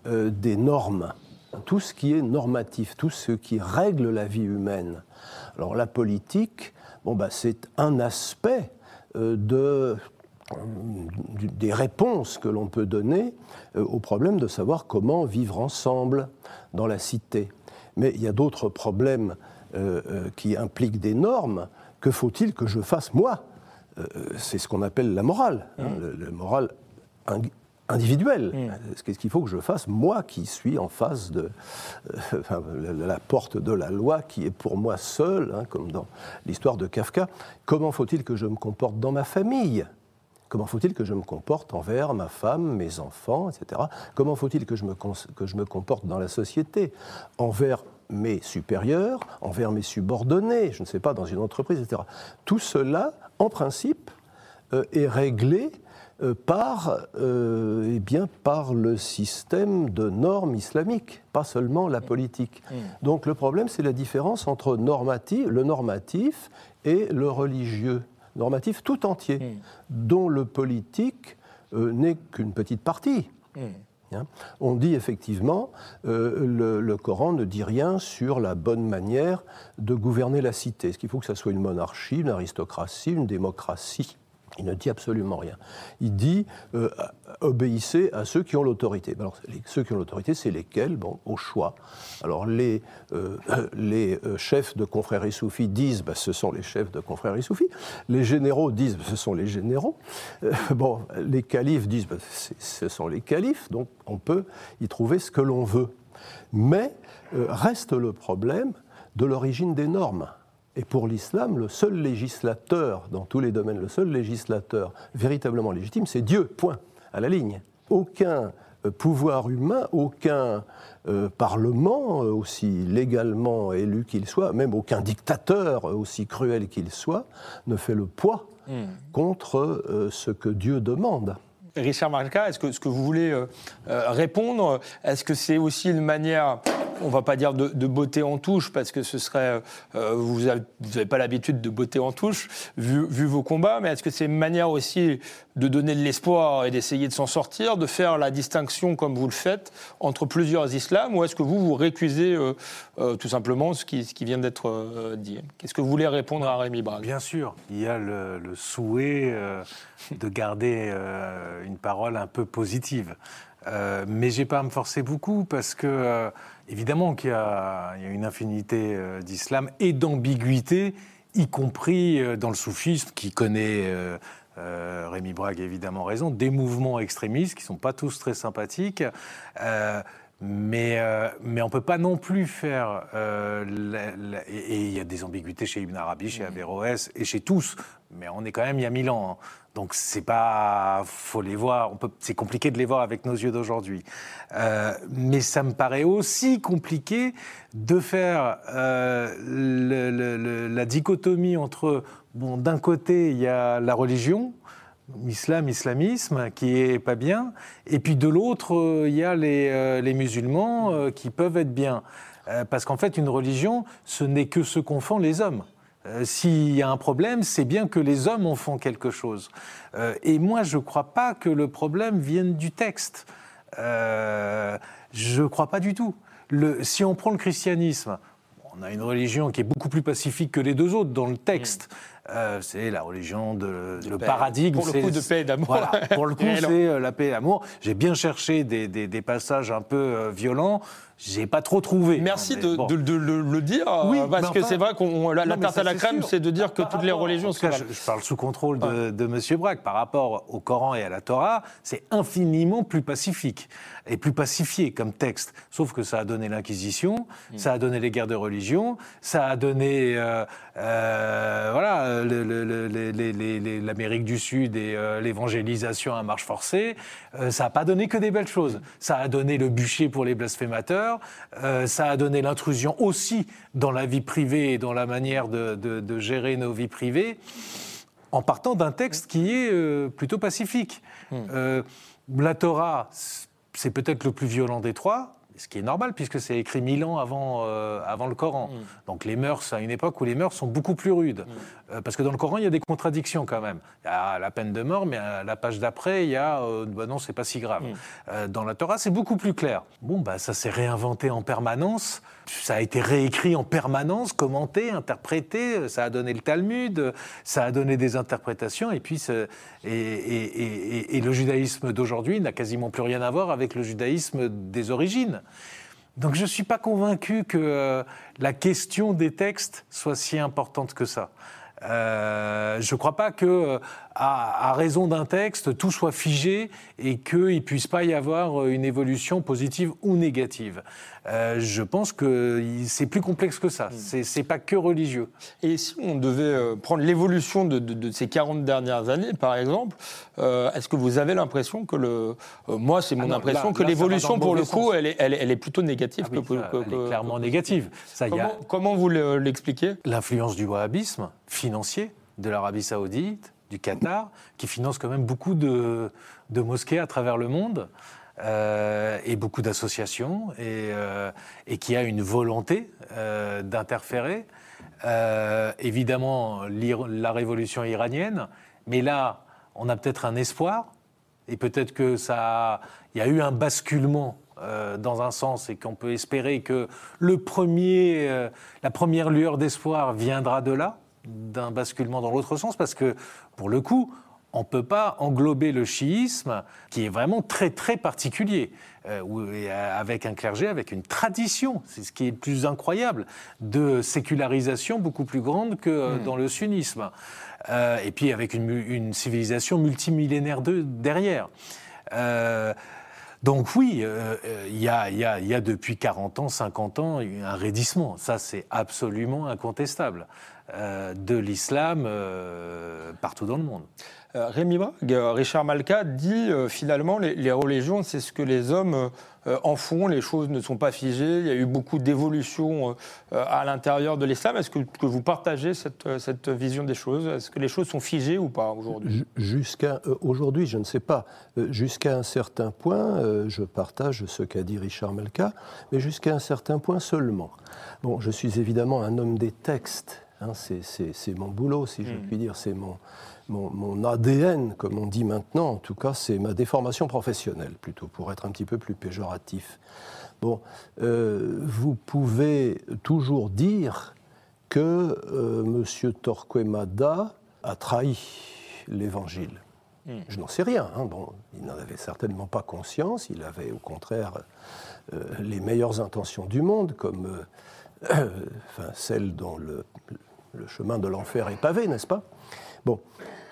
des normes, tout ce qui est normatif, tout ce qui règle la vie humaine. Alors la politique, bon, bah, c'est un aspect de des réponses que l'on peut donner euh, au problème de savoir comment vivre ensemble dans la cité. Mais il y a d'autres problèmes euh, euh, qui impliquent des normes. Que faut-il que je fasse moi? C'est ce qu'on appelle la morale, hein, mmh. la morale individuelle. Mmh. Qu'est-ce qu'il faut que je fasse, moi qui suis en face de la porte de la loi, qui est pour moi seule, hein, comme dans l'histoire de Kafka? Comment faut-il que je me comporte dans ma famille? Comment faut-il que je me comporte envers ma femme, mes enfants, etc. Comment faut-il que, je me que je me comporte dans la société? Envers mes supérieurs, envers mes subordonnés, je ne sais pas, dans une entreprise, etc. Tout cela, en principe, euh, est réglé euh, par, euh, eh bien, par le système de normes islamiques, pas seulement la politique. Mm. Donc le problème, c'est la différence entre normatif, le normatif et le religieux normatif tout entier, hmm. dont le politique euh, n'est qu'une petite partie. Hmm. Hein. On dit effectivement, euh, le, le, Coran ne dit rien sur la bonne manière de gouverner la cité. Est-ce qu'il faut que ça soit une monarchie, une aristocratie, une démocratie? Il ne dit absolument rien. Il dit euh, obéissez à ceux qui ont l'autorité. Alors, ceux qui ont l'autorité, c'est lesquels? Bon, au choix. Alors, les, euh, euh, chefs de confréries soufis disent bah, ce sont les chefs de confréries soufis. Les généraux disent bah, ce sont les généraux. bon, les califes disent bah, ce sont les califes. Donc, on peut y trouver ce que l'on veut. Mais reste le problème de l'origine des normes. Et pour l'islam, le seul législateur, dans tous les domaines, le seul législateur véritablement légitime, c'est Dieu, point, à la ligne. Aucun euh, pouvoir humain, aucun euh, parlement, euh, aussi légalement élu qu'il soit, même aucun dictateur, aussi cruel qu'il soit, ne fait le poids hmm. contre ce que Dieu demande. Richard Marca, est-ce que, ce que vous voulez répondre Est-ce que c'est aussi une manière on va pas dire de, beauté en touche, parce que ce serait. Euh, vous n'avez pas l'habitude de beauté en touche, vu, vos combats, mais est-ce que c'est une manière aussi de donner de l'espoir et d'essayer de s'en sortir, de faire la distinction, comme vous le faites, entre plusieurs islams, ou est-ce que vous vous récusez euh, euh, tout simplement ce qui, vient d'être dit? Qu'est-ce que vous voulez répondre à Rémi Brague? Bien sûr, il y a le souhait de garder une parole un peu positive. Euh, mais j'ai pas à me forcer beaucoup parce que, euh, évidemment, qu'il y, a une infinité euh, d'islam et d'ambiguïté, y compris dans le soufisme, qui connaît, Rémi Brague évidemment raison, des mouvements extrémistes qui ne sont pas tous très sympathiques. Mais, euh, mais on ne peut pas non plus faire. euh, la- la- et il y a des ambiguïtés chez Ibn Arabi, chez Averroès et chez tous. Mais on est quand même il y a mille ans. hein. Donc c'est pas. faut les voir. C'est compliqué de les voir avec nos yeux d'aujourd'hui. Euh, mais ça me paraît aussi compliqué de faire euh, le- le- le- la dichotomie entre. Bon, d'un côté, il y a la religion islam, islamisme, qui est pas bien. Et puis de l'autre, euh, il y a les, euh, les musulmans euh, qui peuvent être bien. Parce qu'en fait, une religion, ce n'est que ce qu'en font les hommes. S'il y a un problème, c'est bien que les hommes en font quelque chose. Et moi, je ne crois pas que le problème vienne du texte. Je ne crois pas du tout. Si on prend le christianisme, on a une religion qui est beaucoup plus pacifique que les deux autres dans le texte. Euh, c'est la religion de, le paix. paradigme. Pour le coup, de paix et d'amour. Voilà, pour le coup, c'est euh, la paix et l'amour. J'ai bien cherché des, des- des passages un peu euh, violents. J'ai pas trop trouvé. Merci de, bon. de- de le le dire, Oui, euh, parce mais que enfin- c'est vrai qu'on la, Non, tarte ça, à la crème, c'est de dire que Par toutes les religions sont je, je parle sous contrôle de, de M. Braque. Par rapport au Coran et à la Torah, c'est infiniment plus pacifique et plus pacifié comme texte. Sauf que ça a donné l'Inquisition, Mm. ça a donné les guerres de religion, ça a donné euh, euh, voilà l'Amérique du Sud et euh, l'évangélisation à marche forcée. Euh, ça n'a pas donné que des belles choses. Ça a donné le bûcher pour les blasphémateurs. Euh, ça a donné l'intrusion aussi dans la vie privée et dans la manière de- de- de gérer nos vies privées en partant d'un texte qui est euh, plutôt pacifique. Euh, la Torah, c'est peut-être le plus violent des trois, ce qui est normal puisque c'est écrit mille ans avant, euh, avant le Coran. Donc les mœurs, à une époque où les mœurs sont beaucoup plus rudes. Euh, parce que dans le Coran, il y a des contradictions quand même. Il y a la peine de mort, mais à la page d'après, il y a euh, bah non, c'est pas si grave. Euh, dans la Torah, c'est beaucoup plus clair. Bon, bah, ça s'est réinventé en permanence. Ça a été réécrit en permanence, commenté, interprété. Ça a donné le Talmud, ça a donné des interprétations. Et puis, et, le judaïsme d'aujourd'hui n'a quasiment plus rien à voir avec le judaïsme des origines. Donc je ne suis pas convaincu que euh, la question des textes soit si importante que ça. Euh, je ne crois pas que, euh, à, raison d'un texte, tout soit figé et qu'il ne puisse pas y avoir une évolution positive ou négative. Euh, je pense que c'est plus complexe que ça. C'est c'est pas que religieux. Et si on devait euh, prendre l'évolution de, de- de ces 40 dernières années, par exemple, euh, est-ce que vous avez l'impression que le. euh, moi, c'est mon Ah non, impression là- que l'évolution, pour le coup, elle est, elle, est- elle est plutôt négative Ah oui, que, ça, que- elle est que- clairement négative. Ça, il y a- Comment, comment vous le- l'expliquez? L'influence du wahhabisme financier de l'Arabie saoudite, du Qatar, qui finance quand même beaucoup de, de mosquées à travers le monde. Euh, et beaucoup d'associations, et, euh, et qui a une volonté euh, d'interférer. Évidemment, la révolution iranienne, mais là, on a peut-être un espoir, et peut-être que ça, il y a eu un basculement dans un sens, et qu'on peut espérer que le premier, la première lueur d'espoir viendra de là, d'un basculement dans l'autre sens, parce que pour le coup, on ne peut pas englober le chiisme, qui est vraiment très très particulier, euh, euh, avec un clergé, avec une tradition, c'est ce qui est le plus incroyable, de sécularisation beaucoup plus grande que euh, dans le sunnisme. Euh, et puis avec une, civilisation multimillénaire de, derrière. Donc oui, il y, y a depuis 40 ans, 50 ans, un raidissement. Ça, c'est absolument incontestable. Euh, de l'islam euh, partout dans le monde. Euh, Rémi Brague, Richard Malka dit euh, finalement les, les religions, c'est ce que les hommes euh, en font, les choses ne sont pas figées, il y a eu beaucoup d'évolutions euh, à l'intérieur de l'islam. Est-ce que, que vous partagez cette, cette vision des choses? Est-ce que les choses sont figées ou pas aujourd'hui? Ju- Jusqu'à aujourd'hui, je ne sais pas. Jusqu'à un certain point, je partage ce qu'a dit Richard Melka, mais jusqu'à un certain point seulement. Bon, je suis évidemment un homme des textes. Hein, c'est- mon boulot, si je puis dire. C'est mon, mon, mon ADN, comme on dit maintenant. En tout cas, c'est ma déformation professionnelle, plutôt, pour être un petit peu plus péjoratif. Bon, euh, vous pouvez toujours dire que euh, M. Torquemada a trahi l'Évangile. Je n'en sais rien. hein. Bon, il n'en avait certainement pas conscience. Il avait au contraire euh, les meilleures intentions du monde, comme enfin, celles dont le, le chemin de l'enfer est pavé, n'est-ce pas? Bon,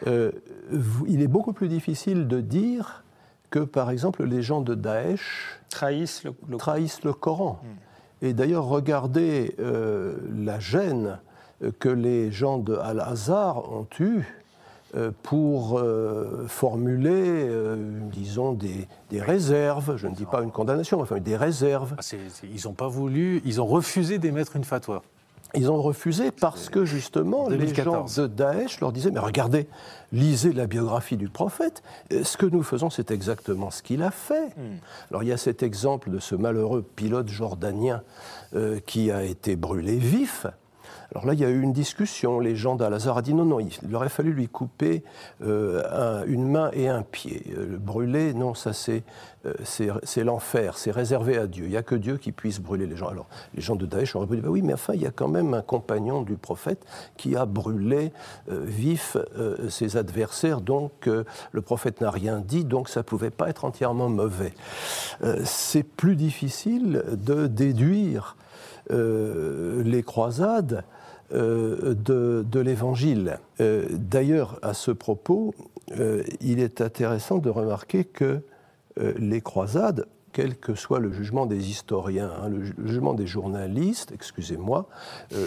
euh, il est beaucoup plus difficile de dire que, par exemple, les gens de Daesh trahissent le, le... trahissent le Coran. Et d'ailleurs, regardez euh, la gêne que les gens de Al-Azhar ont eue euh, pour euh, formuler, euh, disons, des, des réserves, je ne dis pas une condamnation, mais enfin des réserves. Ah, ils n'ont pas voulu, ils ont refusé d'émettre une fatwa. Ils ont refusé parce que justement en les 2014. gens de Daesh leur disaient mais regardez, lisez la biographie du prophète. Euh, Ce que nous faisons, c'est exactement ce qu'il a fait. Alors il y a cet exemple de ce malheureux pilote jordanien euh, qui a été brûlé vif. Alors là, il y a eu une discussion. Les gens d'Al-Azhar ont dit non, non, il aurait fallu lui couper euh, un- une main et un pied. Euh, le brûler, non, ça c'est euh, c'est l'enfer, c'est réservé à Dieu. Il n'y a que Dieu qui puisse brûler les gens. Alors les gens de Daesh auraient dire bah oui, mais enfin, il y a quand même un compagnon du prophète qui a brûlé vif ses adversaires, donc le prophète n'a rien dit, donc ça ne pouvait pas être entièrement mauvais. C'est plus difficile de déduire les croisades euh, de, de l'Évangile. Euh, D'ailleurs, à ce propos, euh, il est intéressant de remarquer que les croisades, quel que soit le jugement des historiens, hein, le, ju- le jugement des journalistes, excusez-moi,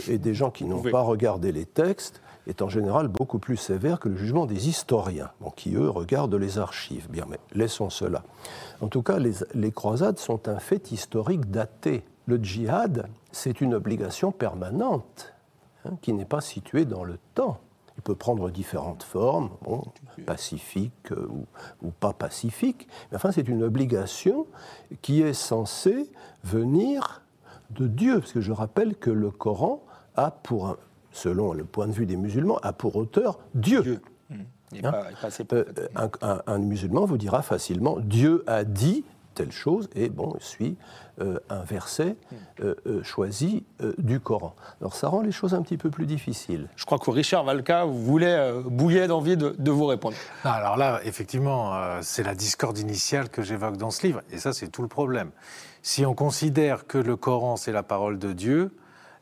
et des gens qui n'ont pas regardé les textes, est en général beaucoup plus sévère que le jugement des historiens, bon, qui eux regardent les archives. Bien, mais laissons cela. En tout cas, les, les croisades sont un fait historique daté. Le djihad, c'est une obligation permanente hein, qui n'est pas située dans le temps. Il peut prendre différentes formes, bon, pacifiques euh, ou, ou pas pacifiques, mais enfin c'est une obligation qui est censée venir de Dieu, parce que je rappelle que le Coran a pour, un- selon le point de vue des musulmans, a pour auteur Dieu. Dieu. N'est Hein pas, pas Euh, un, un- un musulman vous dira facilement Dieu a dit telle chose et bon suit euh, un verset euh, euh, choisi euh, du Coran. Alors ça rend les choses un petit peu plus difficiles. Je crois que Richard Valka voulait euh, bouillait d'envie de, de vous répondre. Non, alors là, effectivement, euh, c'est la discorde initiale que j'évoque dans ce livre, et ça, c'est tout le problème. Si on considère que le Coran, c'est la parole de Dieu,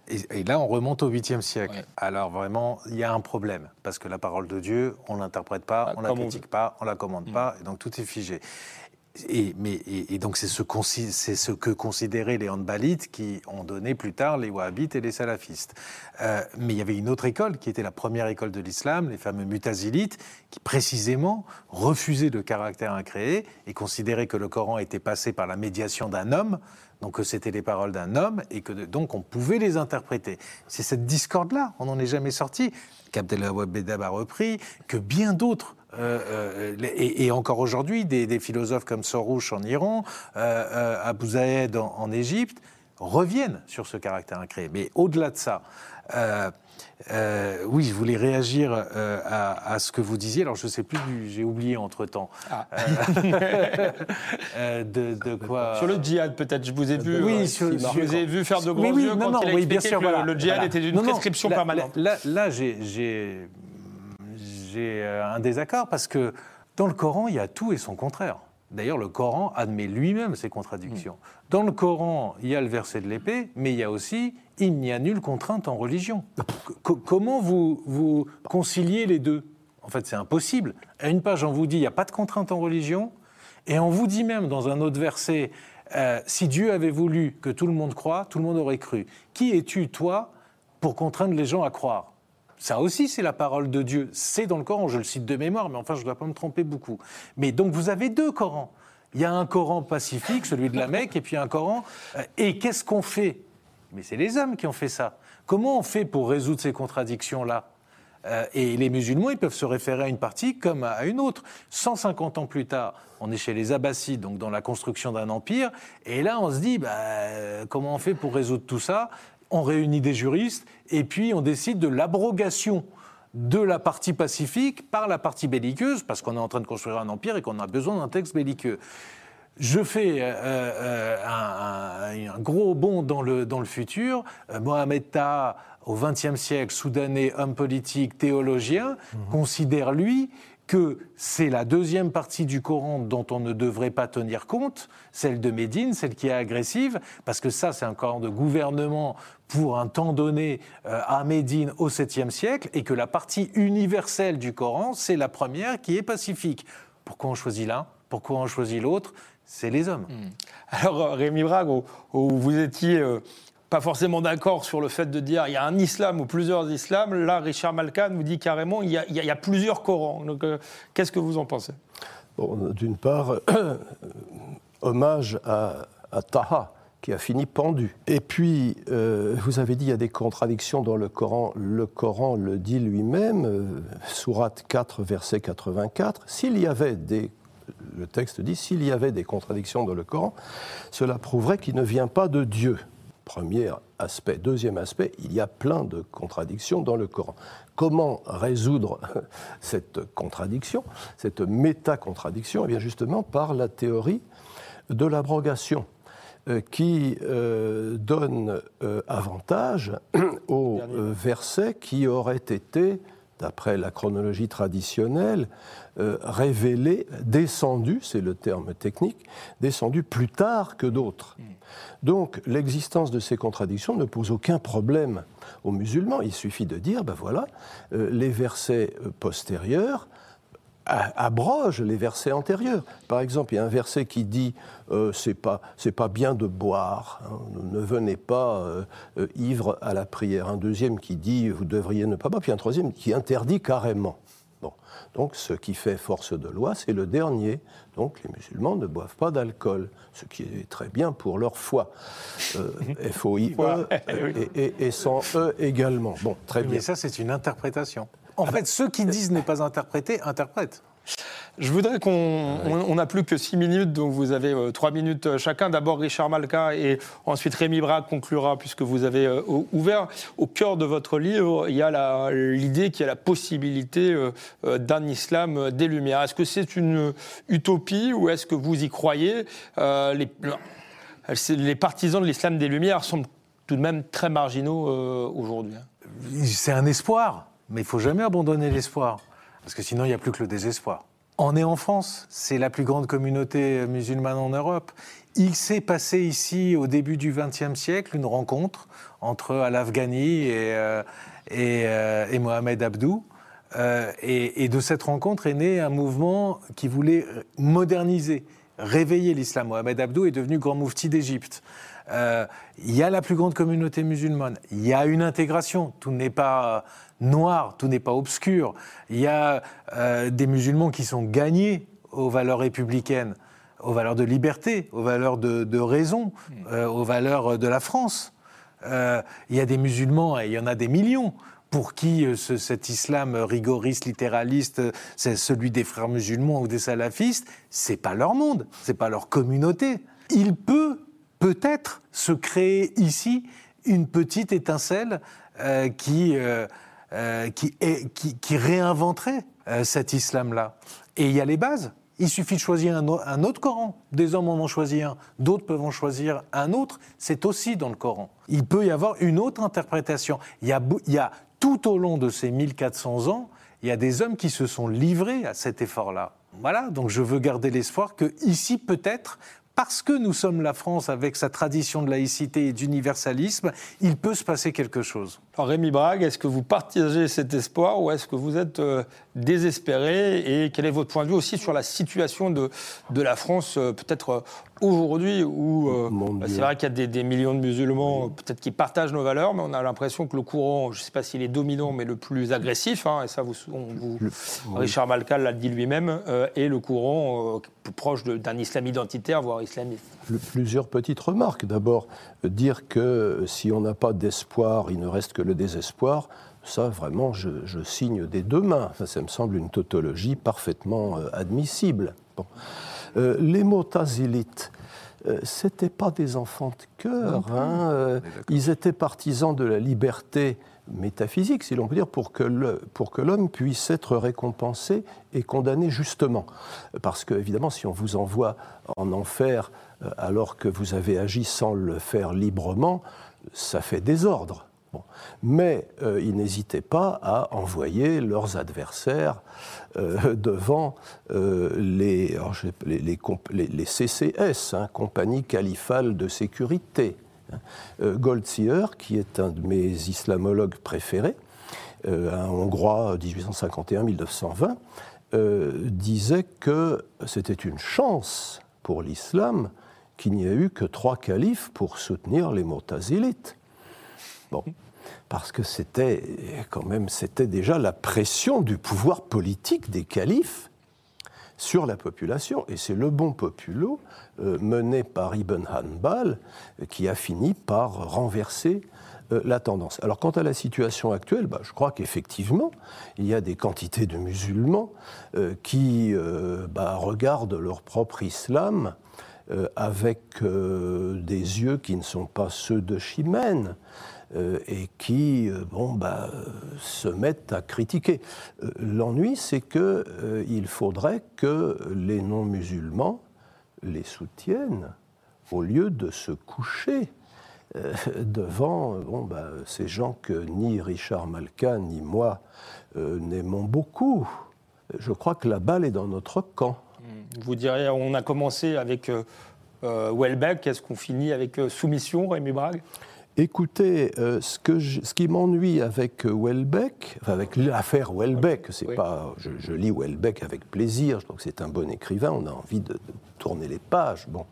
et, et là, on remonte au 8e siècle, Ouais. alors vraiment, il y a un problème, parce que la parole de Dieu, on ne l'interprète pas, Ah, on ne la on critique pas, on ne la commande Mm. pas, et donc tout est figé. Et, mais, donc c'est ce, que considéraient les handbalites qui ont donné plus tard les wahhabites et les salafistes. Euh, mais il y avait une autre école qui était la première école de l'islam, les fameux mutazilites, qui précisément refusaient le caractère incréé et considéraient que le Coran était passé par la médiation d'un homme, donc que c'était les paroles d'un homme et que donc on pouvait les interpréter. C'est cette discorde-là, on n'en est jamais sorti, qu'Abdelawab Bedab a repris, que bien d'autres euh, euh, et, et encore aujourd'hui, des, des philosophes comme Sorouche en Iran, euh, euh, Abu Zahed en, en Égypte, reviennent sur ce caractère incréé. Mais au-delà de ça, euh, euh, oui, je voulais réagir euh, à, à ce que vous disiez. Alors, je ne sais plus, du- j'ai oublié entre-temps. Ah. Euh, euh, de, de quoi Sur le djihad, peut-être, je vous ai vu, Oui, sur- je vous ai vu faire de grands oui, yeux non, quand non, il a oui, bien sûr, que le- voilà, le, djihad voilà. était d'une Non, non, prescription là- permanente. Là, là, j'ai- j'ai j'ai, euh, un désaccord parce que dans le Coran, il y a tout et son contraire. D'ailleurs, le Coran admet lui-même ces contradictions. Dans le Coran, il y a le verset de l'épée, mais il y a aussi il n'y a nulle contrainte en religion. Co- comment vous, vous conciliez les deux? En fait, c'est impossible. À une page, on vous dit il n'y a pas de contrainte en religion, et on vous dit même dans un autre verset euh, si Dieu avait voulu que tout le monde croie, tout le monde aurait cru. Qui es-tu, toi, pour contraindre les gens à croire? Ça aussi, c'est la parole de Dieu. C'est dans le Coran, je le cite de mémoire, mais enfin, je ne dois pas me tromper beaucoup. Mais donc, vous avez deux Corans. Il y a un Coran pacifique, celui de la Mecque, et puis un Coran. euh, et qu'est-ce qu'on fait? Mais c'est les hommes qui ont fait ça. Comment on fait pour résoudre ces contradictions-là? Euh, Et les musulmans, ils peuvent se référer à une partie comme à une autre. 150 ans plus tard, on est chez les Abbassides, donc dans la construction d'un empire, et là, on se dit, bah, comment on fait pour résoudre tout ça? On réunit des juristes et puis on décide de l'abrogation de la partie pacifique par la partie belliqueuse, parce qu'on est en train de construire un empire et qu'on a besoin d'un texte belliqueux. Je fais euh, euh, un, gros bond dans le, dans le futur. Euh, Mohamed Taha, au XXe siècle, soudanais, homme politique, théologien, considère, lui, que c'est la deuxième partie du Coran dont on ne devrait pas tenir compte, celle de Médine, celle qui est agressive, parce que ça, c'est un Coran de gouvernement pour un temps donné euh, à Médine au 7e siècle, et que la partie universelle du Coran, c'est la première qui est pacifique. Pourquoi on choisit l'un? Pourquoi on choisit l'autre? C'est les hommes. Hmm. Alors, Rémi Brague, où, vous étiez euh, pas forcément d'accord sur le fait de dire il y a un islam ou plusieurs islams, là, Richard Malkan vous dit carrément il y a, plusieurs Corans. Donc, euh, qu'est-ce que vous en pensez? D'une part, hommage à, à Taha qui a fini pendu. Et puis, euh, vous avez dit, il y a des contradictions dans le Coran. Le Coran le dit lui-même, euh, Sourate 4, verset 84. S'il y avait des le texte dit, s'il y avait des contradictions dans le Coran, cela prouverait qu'il ne vient pas de Dieu. Premier aspect. Deuxième aspect, il y a plein de contradictions dans le Coran. Comment résoudre cette contradiction, cette méta-contradiction? Eh bien justement par la théorie de l'abrogation. Euh, qui euh, donne euh, avantage au verset qui aurait été, d'après la chronologie traditionnelle, révélé, descendu, c'est le terme technique, descendu plus tard que d'autres. Hmm. Donc l'existence de ces contradictions ne pose aucun problème aux musulmans. Il suffit de dire, ben voilà, les versets postérieurs abroge les versets antérieurs. Par exemple, il y a un verset qui dit euh, c'est pas c'est pas bien de boire, hein, ne venez pas euh, euh, ivre à la prière. Un deuxième qui dit vous devriez ne pas boire, puis un troisième qui interdit carrément. Bon, donc ce qui fait force de loi, c'est le dernier. Donc les musulmans ne boivent pas d'alcool, ce qui est très bien pour leur foi. F-O-I-E et, et, sans E également. Bon, très bien. Mais ça, c'est une interprétation. En fait, ceux qui disent n'est pas interprété, interprètent. Je voudrais qu'on. On n'a plus que six minutes, donc vous avez euh, trois minutes euh, chacun. D'abord Richard Malka et ensuite Rémi Braque conclura, puisque vous avez euh, ouvert. Au cœur de votre livre, il y a l'idée qu'il y a la possibilité d'un islam des Lumières. Est-ce que c'est une utopie ou est-ce que vous y croyez les, les, partisans de l'islam des Lumières sont tout de même très marginaux aujourd'hui. C'est un espoir. Mais il faut jamais abandonner l'espoir, parce que sinon il n'y a plus que le désespoir. On est en France, c'est la plus grande communauté musulmane en Europe. Il s'est passé ici, au début du XXe siècle, une rencontre entre Al-Afghani et, euh, euh, et, Mohamed Abdou. Euh, et, de cette rencontre est né un mouvement qui voulait moderniser, réveiller l'islam. Mohamed Abdou est devenu grand moufti d'Égypte. Il y a la plus grande communauté musulmane, il y a une intégration, tout n'est pas noir, tout n'est pas obscur. Il y a euh, des musulmans qui sont gagnés aux valeurs républicaines, aux valeurs de liberté, aux valeurs de, raison, euh, aux valeurs de la France. Euh, il y a des musulmans, et il y en a des millions, pour qui cet islam rigoriste, littéraliste, c'est celui des frères musulmans ou des salafistes, c'est pas leur monde, c'est pas leur communauté. Il peut peut-être se créer ici une petite étincelle qui euh, qui, qui, réinventerait euh, cet islam-là. Et il y a les bases. Il suffit de choisir un, autre Coran. Des hommes en ont choisi un, d'autres peuvent en choisir un autre. C'est aussi dans le Coran. Il peut y avoir une autre interprétation. Il y a, il y a tout au long de ces 1400 ans, il y a des hommes qui se sont livrés à cet effort-là. Voilà, donc je veux garder l'espoir que ici, peut-être, parce que nous sommes la France avec sa tradition de laïcité et d'universalisme, il peut se passer quelque chose. Alors Rémi Brague, est-ce que vous partagez cet espoir ou est-ce que vous êtes euh, désespéré Et quel est votre point de vue aussi sur la situation de, de la France, euh, peut-être euh, aujourd'hui, où bah, c'est vrai qu'il y a des, millions de musulmans, peut-être qui partagent nos valeurs, mais on a l'impression que le courant, je ne sais pas s'il est dominant, mais le plus agressif, hein, et ça, vous, Richard Malcal l'a dit lui-même, est le courant plus proche d'un islam identitaire, voire islamiste. Plusieurs petites remarques. D'abord, dire que si on n'a pas d'espoir, il ne reste que le désespoir, ça vraiment, je, signe des deux mains. Ça, me semble une tautologie parfaitement euh, admissible. Euh, les motazilites, euh, c'était pas des enfants de cœur. Hein, ils étaient partisans de la liberté métaphysique, si l'on peut dire, pour que l'homme puisse être récompensé et condamné justement. Parce que, évidemment, si on vous envoie en enfer alors que vous avez agi sans le faire librement, ça fait désordre. Mais euh, ils n'hésitaient pas à envoyer leurs adversaires euh, devant euh, les, CCS, hein, Compagnie Califale de Sécurité. Hein. Goldziher, qui est un de mes islamologues préférés, un Hongrois 1851-1920, disait que c'était une chance pour l'islam qu'il n'y a eu que trois califes pour soutenir les Mutazilites. Bon, parce que c'était quand même déjà la pression du pouvoir politique des califes sur la population. Et c'est le bon populo euh, mené par Ibn Hanbal qui a fini par renverser euh, la tendance. Alors quant à la situation actuelle, bah, je crois qu'effectivement, il y a des quantités de musulmans euh, qui bah, regardent leur propre islam avec des yeux qui ne sont pas ceux de Chimène. Euh, et qui euh, bon, bah, se mettent à critiquer. Euh, l'ennui, c'est qu'il faudrait que les non-musulmans les soutiennent au lieu de se coucher devant bon, bah, ces gens que ni Richard Malka ni moi n'aimons beaucoup. Je crois que la balle est dans notre camp. Vous diriez, on a commencé avec Welbeck, est-ce qu'on finit avec Soumission, Rémi Brague? Écoutez, euh, ce, que ce qui m'ennuie avec Welbeck, enfin avec l'affaire Welbeck, c'est pas, je, lis Welbeck avec plaisir, je trouve que c'est un bon écrivain, on a envie de, tourner les pages, bon.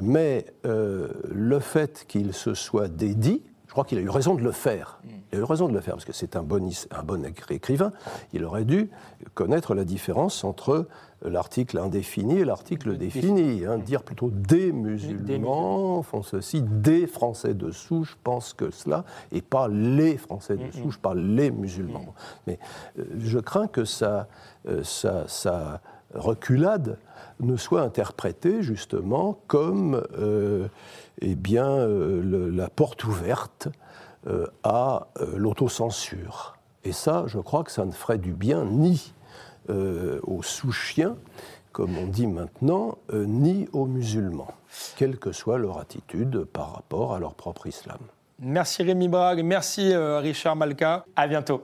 Mais euh, le fait qu'il se soit dédié, crois qu'il a eu raison de le faire. Mm. Il a eu raison de le faire parce que c'est un bon, un bon écrivain. Il aurait dû connaître la différence entre l'article indéfini et l'article défini. Hein, dire plutôt des musulmans font ceci, des Français de souche pensent que cela, et pas les Français de souche, pas les musulmans. Mais euh, je crains que ça, euh, ça, reculade ne soit interprétée justement comme euh, eh bien, la porte ouverte à l'autocensure. Et ça, je crois que ça ne ferait du bien ni euh, aux sous-chiens, comme on dit maintenant, euh, ni aux musulmans, quelle que soit leur attitude par rapport à leur propre islam. Merci Rémi Brague, merci euh, Richard Malka, à bientôt.